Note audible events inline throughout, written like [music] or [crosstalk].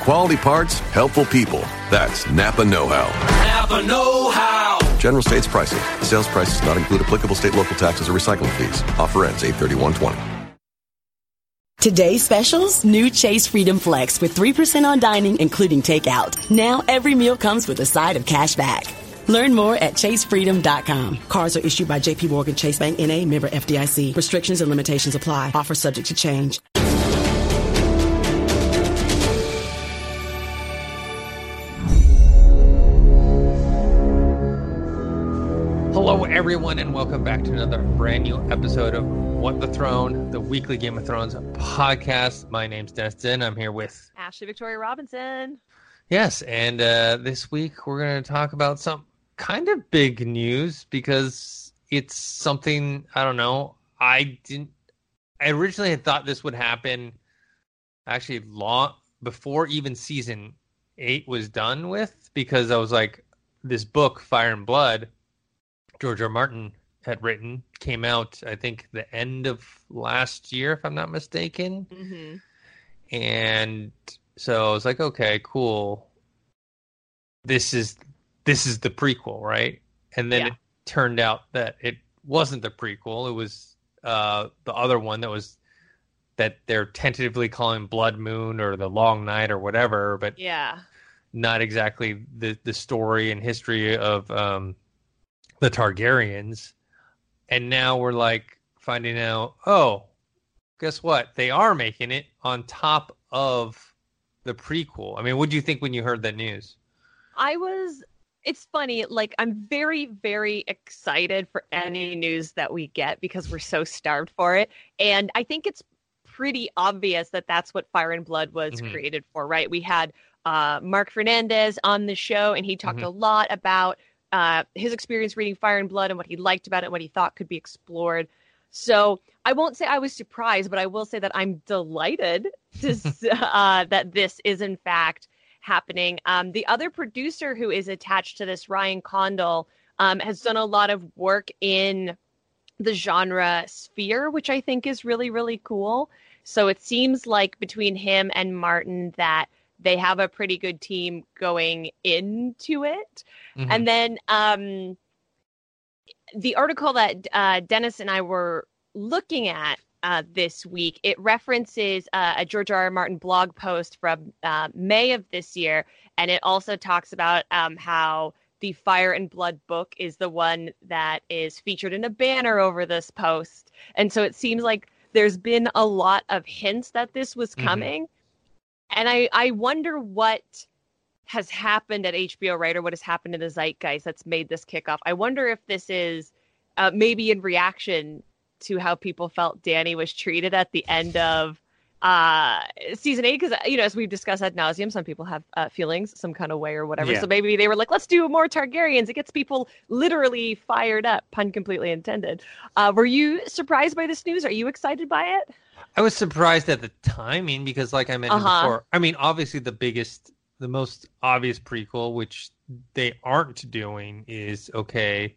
Quality parts, helpful people. That's Napa Know How. Napa Know How. General states pricing. Sales prices not include applicable state local taxes or recycling fees. Offer ends 83120. Today's specials, new Chase Freedom Flex with 3% on dining, including takeout. Now every meal comes with a side of cash back. Learn more at chasefreedom.com. Cards are issued by JP Morgan Chase Bank NA member FDIC. Restrictions and limitations apply. Offer subject to change. Everyone, and welcome back to another brand new episode of What the Throne, the weekly Game of Thrones podcast. My name's Dennis. I'm here with Ashley Victoria Robinson. yes, and uh, this week we're going to talk about some kind of big news because it's something I don't know. I didn't. I originally had thought this would happen actually long before even season eight was done with because I was like, this book, Fire and Blood George R. Martin had written came out, I think, the end of last year, if I'm not mistaken. Mm-hmm. And so I was like, okay, cool. This is this is the prequel, right? And then Yeah. it turned out that it wasn't the prequel. It was uh, the other one that was that they're tentatively calling Blood Moon or the Long Night or whatever, but Yeah. not exactly the the story and history of um, the Targaryens. And now we're like finding out, oh, guess what? They are making it on top of the prequel. I mean, what do you think when you heard that news? I was it's funny, like I'm very, very excited for any news that we get because we're so starved for it. And I think it's pretty obvious that that's what Fire and Blood was Mhm. created for, right? We had uh, Mark Fernandez on the show, and he talked Mhm. a lot about uh, his experience reading Fire and Blood and what he liked about it, and what he thought could be explored. So I won't say I was surprised, but I will say that I'm delighted to [laughs] uh, that this is in fact happening. Um, the other producer who is attached to this, Ryan Condal, um, has done a lot of work in the genre sphere, which I think is really, really cool. So it seems like between him and Martin that they have a pretty good team going into it. Mhm. And then um, the article that uh, Dennis and I were looking at uh, this week, it references uh, a George R. R. Martin blog post from uh, May of this year, and it also talks about um, how the Fire and Blood book is the one that is featured in a banner over this post, and so it seems like there's been a lot of hints that this was Mhm. coming, and I I wonder what has happened at HBO, right, or what has happened in the zeitgeist that's made this kickoff. I wonder if this is uh, maybe in reaction to how people felt Danny was treated at the end of uh season eight because you know as we've discussed ad nauseum some people have uh, feelings some kind of way or whatever. Yeah. so maybe they were like let's do more targaryens. It gets people literally fired up pun completely intended. Uh were you surprised by this news? Are you excited by it I was surprised at the timing because, like I mentioned Uh-huh. before, I mean, obviously the biggest, the most obvious prequel, which they aren't doing, is okay,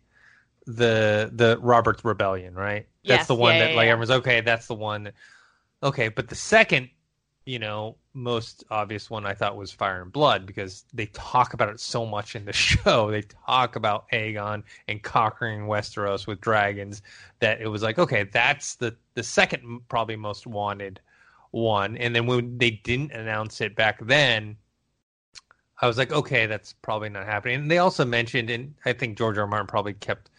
the the Robert's Rebellion, right? That's Yes, the one yeah, that yeah, like yeah. everyone's okay. That's the one. That, okay, but the second, you know, most obvious one I thought was Fire and Blood because they talk about it so much in the [laughs] show. They talk about Aegon and conquering Westeros with dragons that it was like, okay, that's the the second probably most wanted one. And then when they didn't announce it back then, I was like, okay, that's probably not happening. And they also mentioned, and I think George R. R. Martin probably kept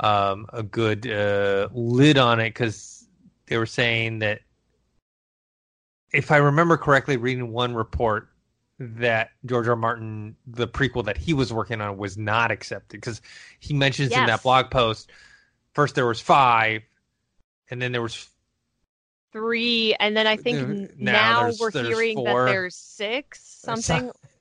um, a good uh, lid on it because they were saying that if I remember correctly, reading one report that George R. R. Martin, the prequel that he was working on, was not accepted because he mentions in that blog post first there was five, and then there was three and then i think now now, we're hearing four. that there's six something [laughs]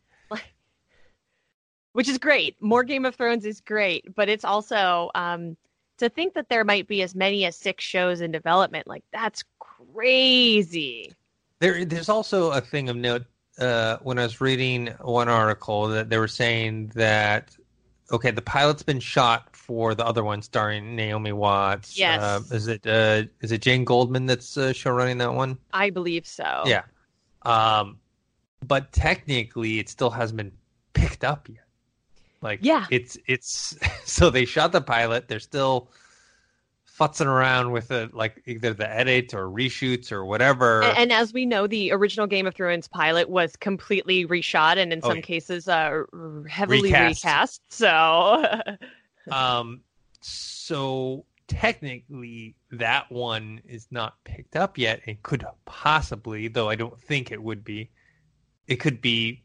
which is great. More Game of Thrones is great, but it's also um, to think that there might be as many as six shows in development. Like that's crazy. There, there's also a thing of note. Uh, when I was reading one article, that they were saying that okay, the pilot's been shot for the other one starring Naomi Watts. Yes. Uh, is it uh, is it Jane Goldman that's uh, show running that one? I believe so. Yeah. Um, but technically, it still hasn't been picked up yet. Like, Yeah. it's it's [laughs] so they shot the pilot. They're still futzing around with it, like either the edit or reshoots or whatever. And, and as we know, the original Game of Thrones pilot was completely reshot and in Oh, some yeah. cases uh, heavily Recast. recast. So [laughs] um, so technically, that one is not picked up yet. It could possibly, though I don't think it would be. It could be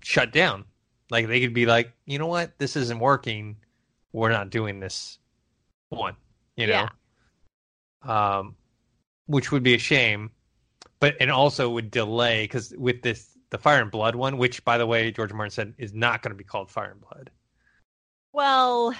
shut down. Like they could be like, you know what, this isn't working. We're not doing this one. You know, um, which would be a shame, but and also would delay because with this the Fire and Blood one, which by the way George Martin said is not going to be called Fire and Blood. well,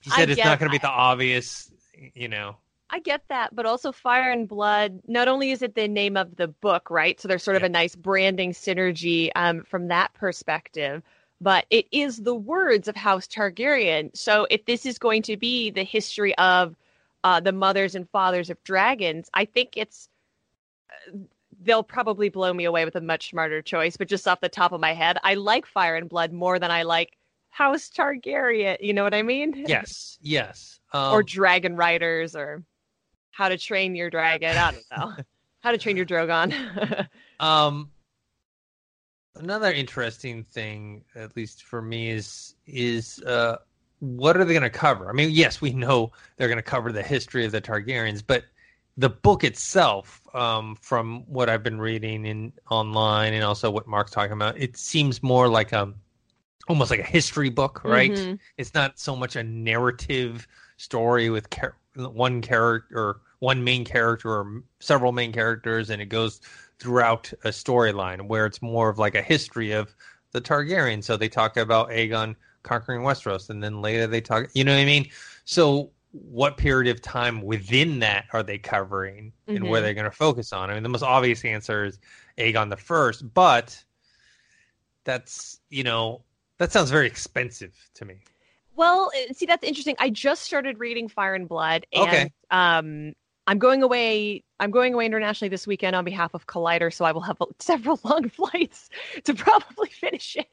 He I said it's get- not going to be the obvious, you know. I get that, but also Fire and Blood. Not only is it the name of the book, right? So there's sort of Yeah. a nice branding synergy um, from that perspective. But it is the words of House Targaryen. So if this is going to be the history of uh, the mothers and fathers of dragons, I think it's uh, they'll probably blow me away with a much smarter choice. But just off the top of my head, I like Fire and Blood more than I like House Targaryen. You know what I mean? Yes, yes. Um, or dragon riders or how to train your dragon. I don't know. [laughs] how to train your Drogon. [laughs] um, another interesting thing, at least for me, is is uh, what are they going to cover? I mean, yes, we know they're going to cover the history of the Targaryens, but the book itself, um, from what I've been reading in online and also what Mark's talking about, it seems more like a almost like a history book, right? Mhm. It's not so much a narrative story with char- one character or one main character or several main characters, and it goes throughout a storyline where it's more of like a history of the Targaryen. So they talk about Aegon conquering Westeros, and then later they talk. You know what I mean? So what period of time within that are they covering, and where Mhm. they're going to focus on? I mean, the most obvious answer is Aegon the First, but that's you know that sounds very expensive to me. Well, uh, see, that's interesting. I just started reading Fire and Blood, and Okay. um, I'm going away. I'm going away internationally this weekend on behalf of Collider, so I will have [laughs] several long flights to probably finish it.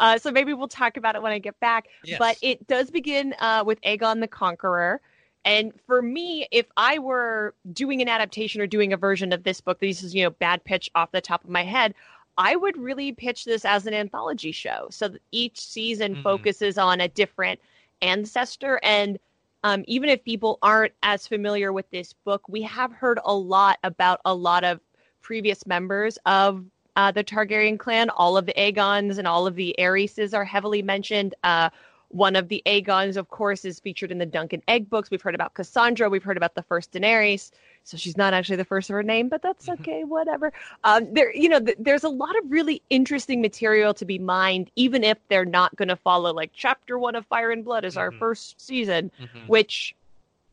Uh, so maybe we'll talk about it when I get back. Yes. But it does begin uh, with Aegon the Conqueror. And for me, if I were doing an adaptation or doing a version of this book, this is, you know, bad pitch off the top of my head, I would really pitch this as an anthology show. So that each season Mhm. focuses on a different ancestor. And um, even if people aren't as familiar with this book, we have heard a lot about a lot of previous members of uh, the Targaryen clan. All of the Aegons and all of the Aereses are heavily mentioned. Uh, one of the Aegons, of course, is featured in the Dunk and Egg books. We've heard about Cassandra. We've heard about the first Daenerys. So she's not actually the first of her name, but that's Mhm. okay. Whatever. Um, there, you know, th- there's a lot of really interesting material to be mined, even if they're not going to follow like chapter one of Fire and Blood is our Mhm. first season, Mhm. which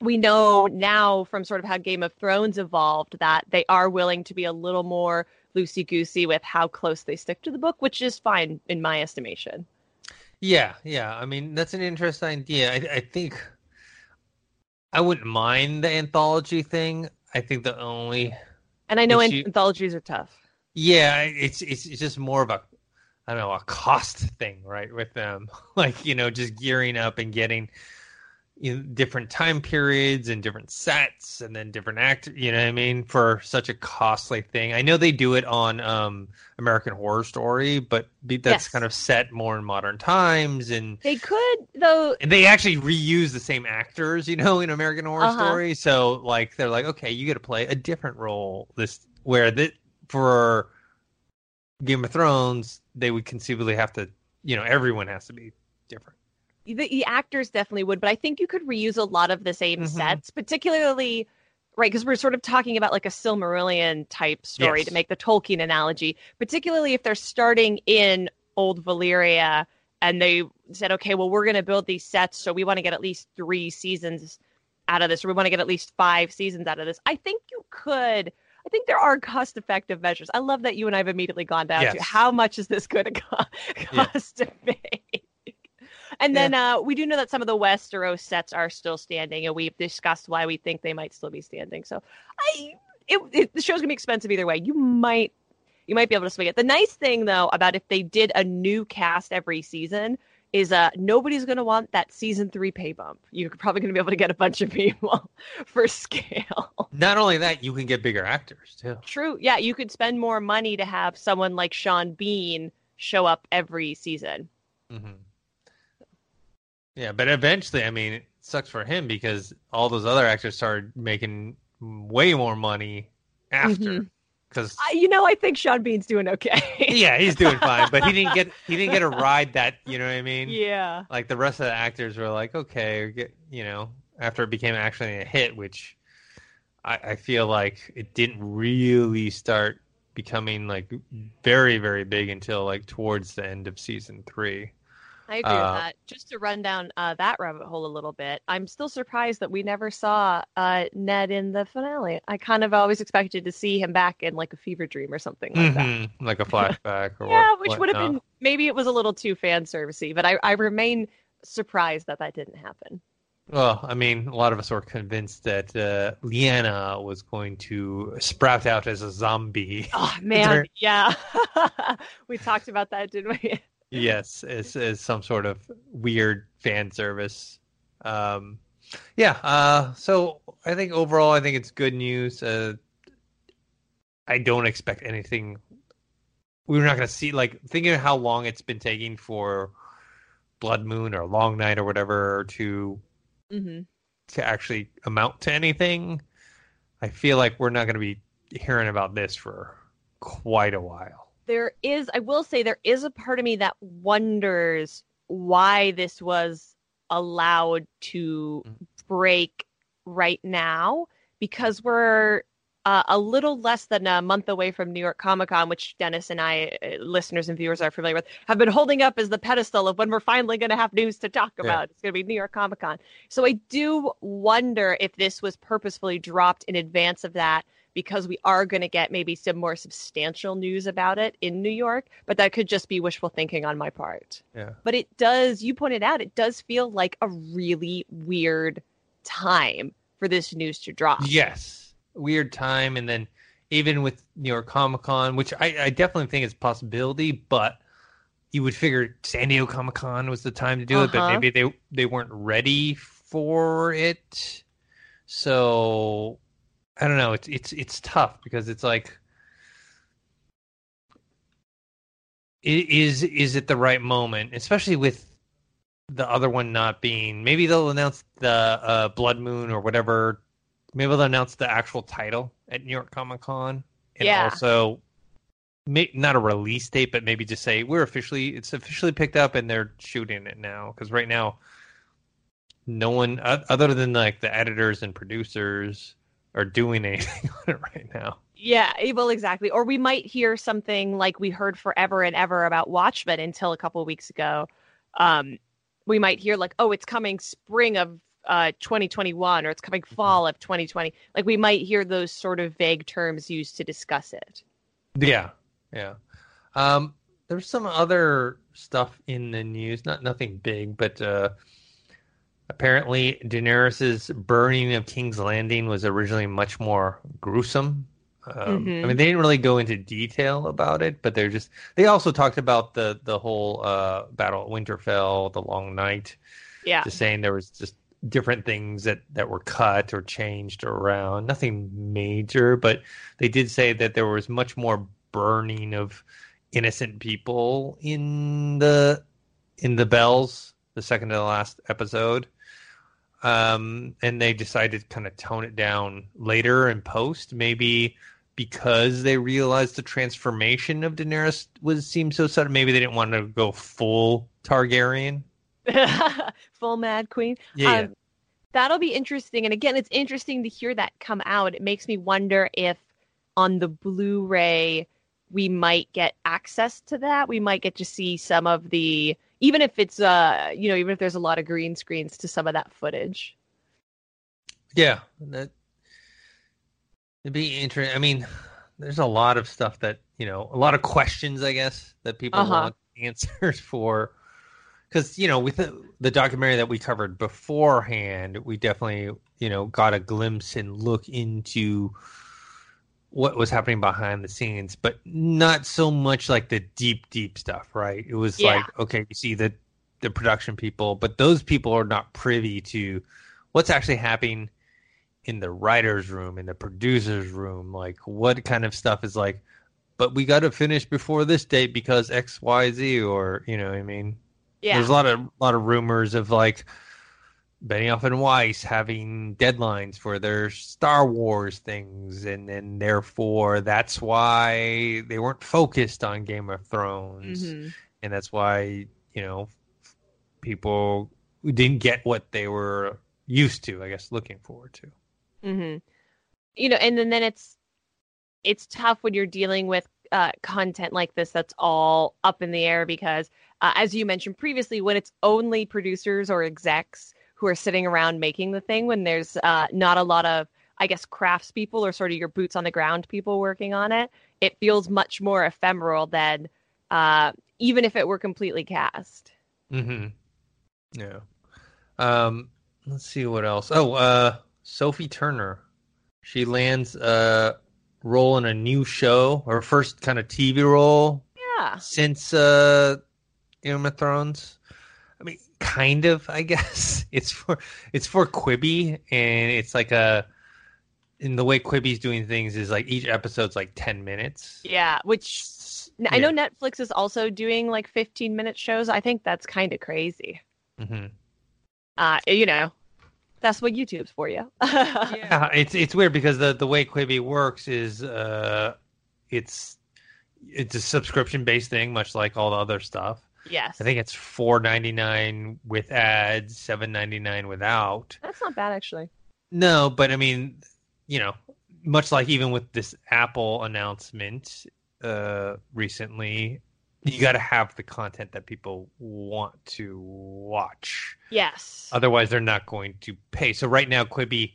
we know now from sort of how Game of Thrones evolved that they are willing to be a little more loosey goosey with how close they stick to the book, which is fine in my estimation. Yeah, yeah. I mean, that's an interesting idea. I, I think I wouldn't mind the anthology thing. I think the only, And I know Issue- anthologies are tough. yeah, it's it's it's just more of a, I don't know, a cost thing, right? With them, [laughs] like you know, just gearing up and getting, you know, different time periods and different sets, and then different actors. You know what I mean? For such a costly thing, I know they do it on um, American Horror Story, but be- that's Yes. kind of set more in modern times and. They could, though. and they actually reuse the same actors, you know, in American Horror Uh-huh. Story. So like they're like, okay, you got to play a different role. This where that for Game of Thrones, they would conceivably have to, you know, everyone has to be different. The, the actors definitely would, but I think you could reuse a lot of the same Mhm. sets, particularly right because we're sort of talking about like a Silmarillion type story Yes. to make the Tolkien analogy, particularly if they're starting in Old Valyria and they said, okay, well, we're going to build these sets, so we want to get at least three seasons out of this, or we want to get at least five seasons out of this. I think you could. I think there are cost effective measures. I love that you and I have immediately gone down to how much is this going to co- Yeah. cost to make. And then uh, we do know that some of the Westeros sets are still standing, and we've discussed why we think they might still be standing. So, I it, it the show's gonna be expensive either way. You might you might be able to swing it. The nice thing though about if they did a new cast every season is uh nobody's gonna want that season three pay bump. You're probably gonna be able to get a bunch of people [laughs] for scale. Not only that, you can get bigger actors too. True. Yeah, you could spend more money to have someone like Sean Bean show up every season. hmm Yeah, but eventually, I mean, it sucks for him because all those other actors started making way more money after. Mm-hmm. Because I, you know, I think Sean Bean's doing okay. [laughs] yeah, he's doing fine, but he didn't get he didn't get a [laughs] ride that you know what I mean. yeah. Like the rest of the actors were like, okay, get, you know, after it became actually a hit, which I, I feel like it didn't really start becoming like very very big until like towards the end of season three. I agree Uh, with that. Just to run down uh, that rabbit hole a little bit, I'm still surprised that we never saw uh, Ned in the finale. I kind of always expected to see him back in like a fever dream or something like that. Mhm, Like a [laughs] flashback or Yeah, what- which would have whatnot. been maybe it was a little too fan servicey, but I, I remain surprised that that didn't happen. Well, I mean, a lot of us were convinced that uh, Lyanna was going to sprout out as a zombie. Oh [laughs] man, yeah, [laughs] we talked about that, didn't we? Yes, as, as some sort of weird fan service. Um, yeah. Uh, so I think overall, I think it's good news. Uh, I don't expect anything. We're not going to see like thinking of how long it's been taking for Blood Moon or Long Night or whatever to hmm to actually amount to anything. I feel like we're not going to be hearing about this for quite a while. There is i will say there is a part of me that wonders why this was allowed to break right now because we're uh, a little less than a month away from New York Comic Con, which Dennis and I, uh, listeners and viewers, are familiar with, have been holding up as the pedestal of when we're finally going to have news to talk Yeah. about. It's going to be New York Comic Con. So I do wonder if this was purposefully dropped in advance of that because we are going to get maybe some more substantial news about it in New York, but that could just be wishful thinking on my part. Yeah. But it does, you pointed out, it does feel like a really weird time for this news to drop. Yes. Weird time. And then even with New York Comic Con, which I, I definitely think is a possibility, but you would figure San Diego Comic Con was the time to do it, but Uh-huh. maybe they they weren't ready for it. So I don't know. It's it's it's tough because it's like is is it the right moment, especially with the other one not being. Maybe they'll announce the uh, Blood Moon or whatever. Maybe they'll announce the actual title at New York Comic Con, and Yeah. also may, not a release date, but maybe just say we're officially it's officially picked up and they're shooting it now. Because right now, no one other than like the editors and producers are doing anything [laughs] on it right now. Yeah, eh, well, exactly. Or we might hear something like we heard forever and ever about Watchmen until a couple of weeks ago. Um, we might hear like, oh, it's coming spring of uh, 2021, or it's coming fall of 2020. Like we might hear those sort of vague terms used to discuss it. Yeah, yeah. Um, there's some other stuff in the news, not nothing big, but uh, apparently Daenerys's burning of King's Landing was originally much more gruesome. Um, Mhm. I mean, they didn't really go into detail about it, but they're just. They also talked about the the whole uh, battle at Winterfell, the Long Night, Yeah, just saying there was just different things that that were cut or changed around nothing major but they did say that there was much more burning of innocent people in the in the bells the second to the last episode um and they decided to kind of tone it down later in post maybe because they realized the transformation of Daenerys was seemed so sudden maybe they didn't want to go full Targaryen [laughs] full Mad Queen. yeah, Um, that'll be interesting. And again, it's interesting to hear that come out. It makes me wonder if on the Blu ray, we might get access to that. We might get to see some of the even if it's uh you know even if there's a lot of green screens to some of that footage. Yeah, that it'd be interesting. I mean, there's a lot of stuff that you know, a lot of questions, I guess, that people Uh-huh. want [laughs] answers for. Because you know, with the, the documentary that we covered beforehand, we definitely you know got a glimpse and look into what was happening behind the scenes, but not so much like the deep, deep stuff, right? It was Yeah. like, okay, you see the the production people, but those people are not privy to what's actually happening in the writer's room, in the producer's room, like what kind of stuff is like, but we got to finish before this date because X, Y, Z, or you know, what I mean, Yeah. there's a lot of lot of rumors of like Benioff and Weiss having deadlines for their Star Wars things, and and therefore that's why they weren't focused on Game of Thrones, Mhm. and that's why you know people didn't get what they were used to, I guess, looking forward to. hmm You know, and then, then it's it's tough when you're dealing with uh, content like this that's all up in the air because, uh, as you mentioned previously, when it's only producers or execs who are sitting around making the thing, when there's uh, not a lot of, I guess, craftspeople or sort of your boots on the ground people working on it, it feels much more ephemeral than uh, even if it were completely cast. Mm-hmm. Yeah. Um, let's see what else. Oh, uh, Sophie Turner. She lands a role in a new show, her first kind of TV role Yeah. since uh, Game of Thrones. Kind of, I guess. [laughs] It's for it's for Quibi, and it's like a. In the way Quibi's doing things is like each episode's like ten minutes. Yeah. Which I know Netflix is also doing like 15 minute shows. I think that's kind of crazy. hmm Uh, you know, that's what YouTube's for you. [laughs] yeah, it's it's weird because the the way Quibi works is uh, it's it's a subscription based thing, much like all the other stuff. Yes. I think it's four ninety nine with ads, seven ninety nine without. that's not bad actually. No, but I mean, you know, much like even with this Apple announcement uh, recently, you got to have the content that people want to watch. Yes. Otherwise, they're not going to pay. So right now, Quibi,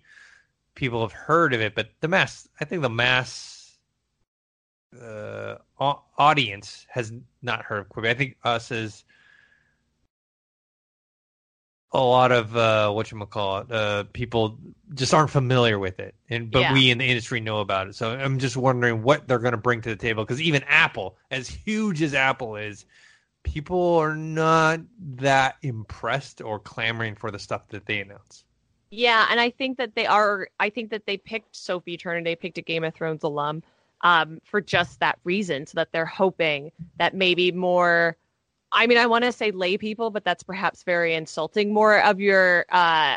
people have heard of it, but the mass, I think the mass uh, au- audience has not heard of Quibi. I think us as a lot of uh, what you call it, uh, people just aren't familiar with it, and but Yeah. we in the industry know about it. So I'm just wondering what they're going to bring to the table because even Apple, as huge as Apple is, people are not that impressed or clamoring for the stuff that they announce. Yeah, and I think that they are. I think that they picked Sophie Turner. They picked a Game of Thrones alum um, for just that reason, so that they're hoping that maybe more. I mean, I want to say lay people, but that's perhaps very insulting. More of your uh,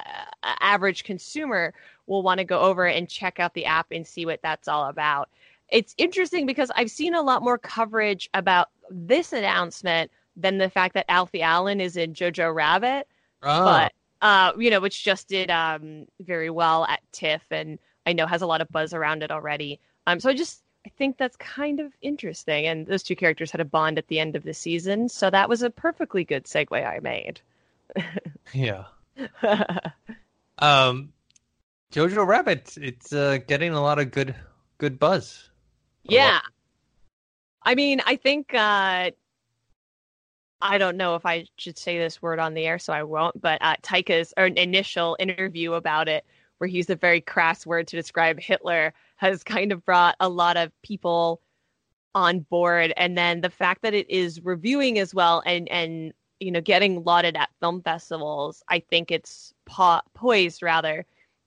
average consumer will want to go over and check out the app and see what that's all about. It's interesting because I've seen a lot more coverage about this announcement than the fact that Alfie Allen is in Jojo Rabbit Oh, but uh, you know, which just did um very well at TIFF, and I know has a lot of buzz around it already. Um, so I just I think that's kind of interesting, and those two characters had a bond at the end of the season, so that was a perfectly good segue I made. yeah. [laughs] Um, Jojo Rabbit, it's uh, getting a lot of good good buzz. yeah, I mean, I think uh, I don't know if I should say this word on the air, so I won't. But uh, Taika's or initial interview about it, where he used a very crass word to describe Hitler, has kind of brought a lot of people on board. And then the fact that it is reviewing as well and and you know getting lauded at film festivals, I think it's po- poised rather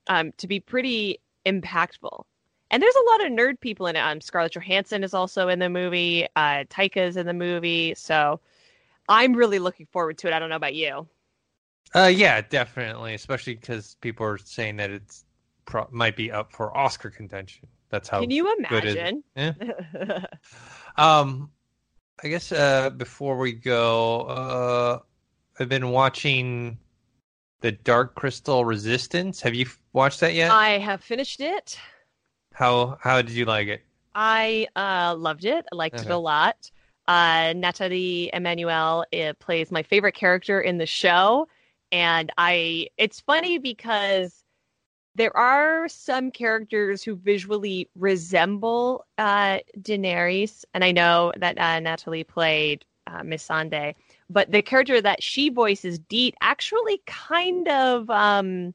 um, to be pretty impactful. And there's a lot of nerd people in it. Um, Scarlett Johansson is also in the movie. Uh, Taika's in the movie, so I'm really looking forward to it. I don't know about you. Uh, yeah, definitely, especially because people are saying that it's pro- might be up for Oscar contention. That's how Can you good is it? imagine? Yeah. [laughs] Um, I guess uh, before we go, uh, I've been watching the Dark Crystal Resistance. Have you watched that yet? I have finished it. how how did you like it? I uh, loved it. I liked it a lot. Uh, Nathalie Emmanuel uh, plays my favorite character in the show, and I. It's funny because there are some characters who visually resemble uh, Daenerys, and I know that uh, Natalie played uh, Miss Missandei, but the character that she voices, Deet, actually kind of um,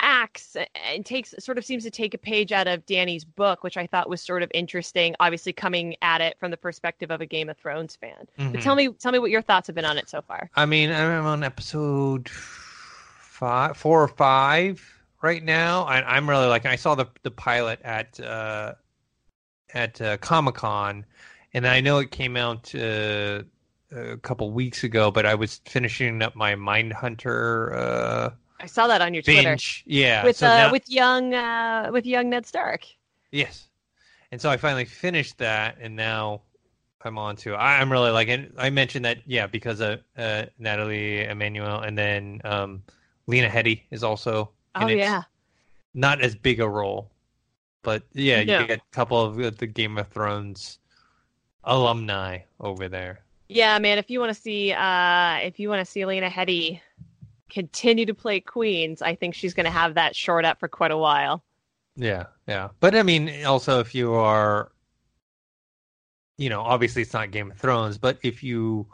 acts and takes sort of seems to take a page out of Danny's book, which I thought was sort of interesting. Obviously, coming at it from the perspective of a Game of Thrones fan. Mhm. But tell me, tell me what your thoughts have been on it so far. I mean, I'm on episode five, four or five right now. I, I'm really liking. I saw the the pilot at uh, at uh, Comic Con, and I know it came out uh, a couple weeks ago. But I was finishing up my Mindhunter uh, I saw that on your Twitter. Yeah, with so uh, now- with young uh, with young Ned Stark. Yes. And so I finally finished that, and now I'm on to. I, I'm really liking. I mentioned that, yeah, because of uh, Nathalie Emmanuel, and then um, Lena Headey is also. Oh yeah, Not as big a role, but yeah, you No. get a couple of the- the Game of Thrones alumni over there. yeah, man. If you want to see, uh, if you want to see Lena Headey continue to play queens, I think she's going to have that short up for quite a while. Yeah, yeah. But I mean, also if you are, you know, obviously it's not Game of Thrones, but if you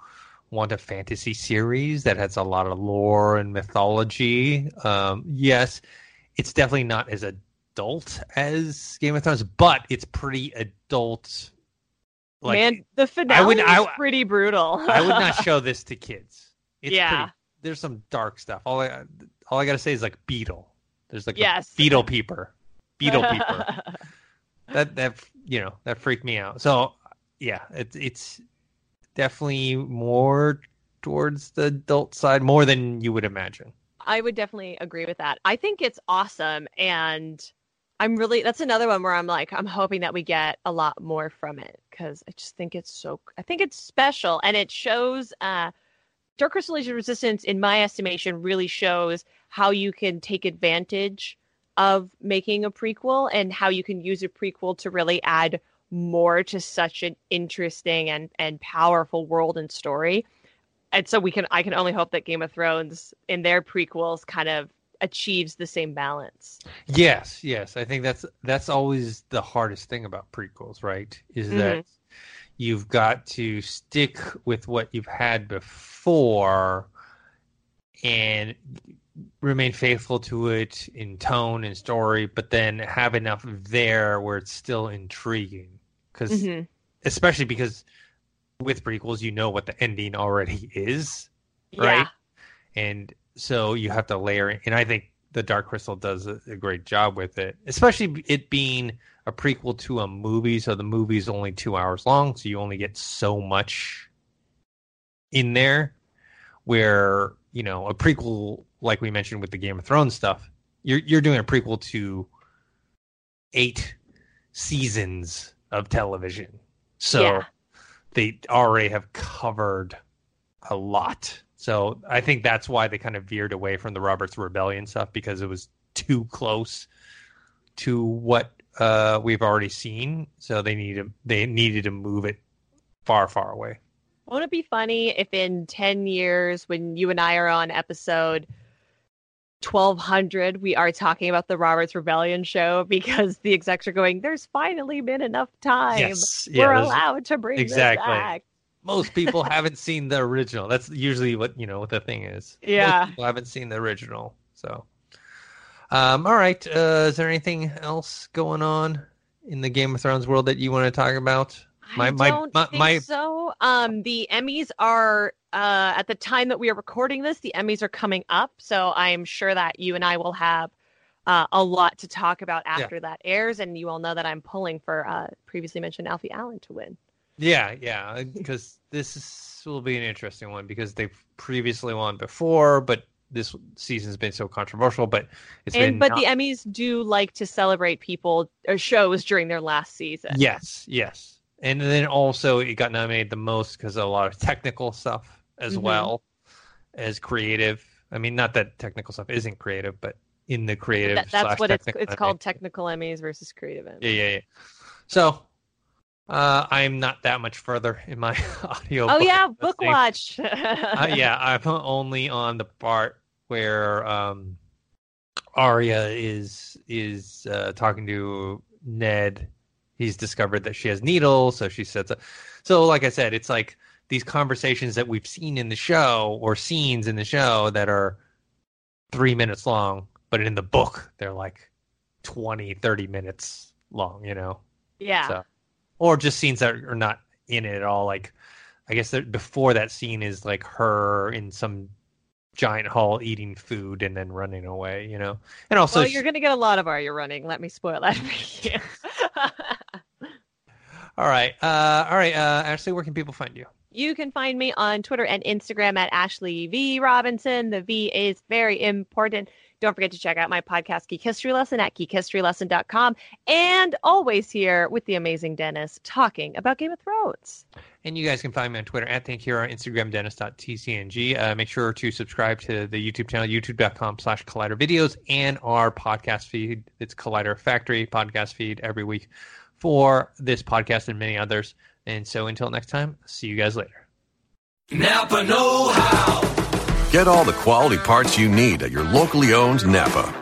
want a fantasy series that has a lot of lore and mythology, um, yes, it's definitely not as adult as Game of Thrones, but it's pretty adult. Like, man, the finale would- I- is pretty brutal. I would not [laughs] show this to kids. It's Yeah. pretty. There's some dark stuff. All I all I gotta say is like beetle. There's like Yes. beetle peeper, beetle peeper. [laughs] that that you know that freaked me out. So yeah, it's it's definitely more towards the adult side, more than you would imagine. I would definitely agree with that. I think it's awesome and I'm really that's another one where I'm like I'm hoping that we get a lot more from it cuz I just think it's so I think it's special and it shows uh Dark Crystal Resistance in my estimation really shows how you can take advantage of making a prequel and how you can use a prequel to really add more to such an interesting and and powerful world and story and so we can i can only hope that game of thrones in their prequels kind of achieves the same balance Yes, yes. I think that's that's always the hardest thing about prequels, right? Is mm-hmm. that you've got to stick with what you've had before and remain faithful to it in tone and story, but then have enough there where it's still intriguing. Because Mhm. especially because with prequels, you know what the ending already is, right? yeah and so you have to layer in and i think the dark crystal does a, a great job with it especially it being a prequel to a movie so the movie's only two hours long so you only get so much in there where you know a prequel like we mentioned with the game of thrones stuff you're you're doing a prequel to eight seasons of television so Yeah. they already have covered a lot. So I think that's why they kind of veered away from the Roberts Rebellion stuff because it was too close to what uh, we've already seen. So they needed they needed to move it far, far away. won't it be funny if in 10 years when you and i are on episode 1200 we are talking about the roberts rebellion show [laughs] because the execs are going there's finally been enough time Yes, yeah, we're allowed to bring exactly. this back Most people [laughs] haven't seen the original. That's usually what you know what the thing is. Yeah. Most people haven't seen the original. So, um, all right. Uh, is there anything else going on in the Game of Thrones world that you want to talk about? My- I don't my- think my- so. Um, the Emmys are uh, at the time that we are recording this. The Emmys are coming up, so I'm sure that you and I will have uh, a lot to talk about after that airs. And you all know that I'm pulling for uh, previously mentioned Alfie Allen to win. Yeah, yeah, because this is, will be an interesting one because they've previously won before, but this season's been so controversial. But it's and been but not- the Emmys do like to celebrate people or shows during their last season. Yes, yes. And then also it got nominated the most because of a lot of technical stuff as Mhm. well as creative. I mean, not that technical stuff isn't creative, but in the creative. That, that's what it's it's called technical Emmys versus creative Emmys. Yeah, yeah, yeah. So Uh, I'm not that much further in my [laughs] audio. Oh yeah, book watch. [laughs] uh, yeah, I'm only on the part where um, Arya is is uh, talking to Ned. He's discovered that she has needles, so she sets up. So, like I said, it's like these conversations that we've seen in the show or scenes in the show that are three minutes long, but in the book they're like 20, 30 minutes long. You know. yeah. So, or just scenes that are not in it at all. Like, I guess that before that scene is like her in some giant hall eating food and then running away, you know. And also, well, you're going to get a lot of Are You Running? Let me spoil that [laughs] for you. All right, uh, all right, uh, Ashley, where can people find you? you can find me on Twitter and Instagram at Ashley V Robinson. The V is very important. Don't forget to check out my podcast, Geek History Lesson, at geekhistorylesson.com. And always here with the amazing Dennis talking about Game of Thrones. And you guys can find me on Twitter at ThankHero, Instagram, Dennis.tcng. Uh, make sure to subscribe to the YouTube channel, youtube.com slash Collider Videos, and our podcast feed. It's Collider Factory podcast feed every week for this podcast and many others. And so until next time, see you guys later. Napa Know How. Get all the quality parts you need at your locally owned Napa.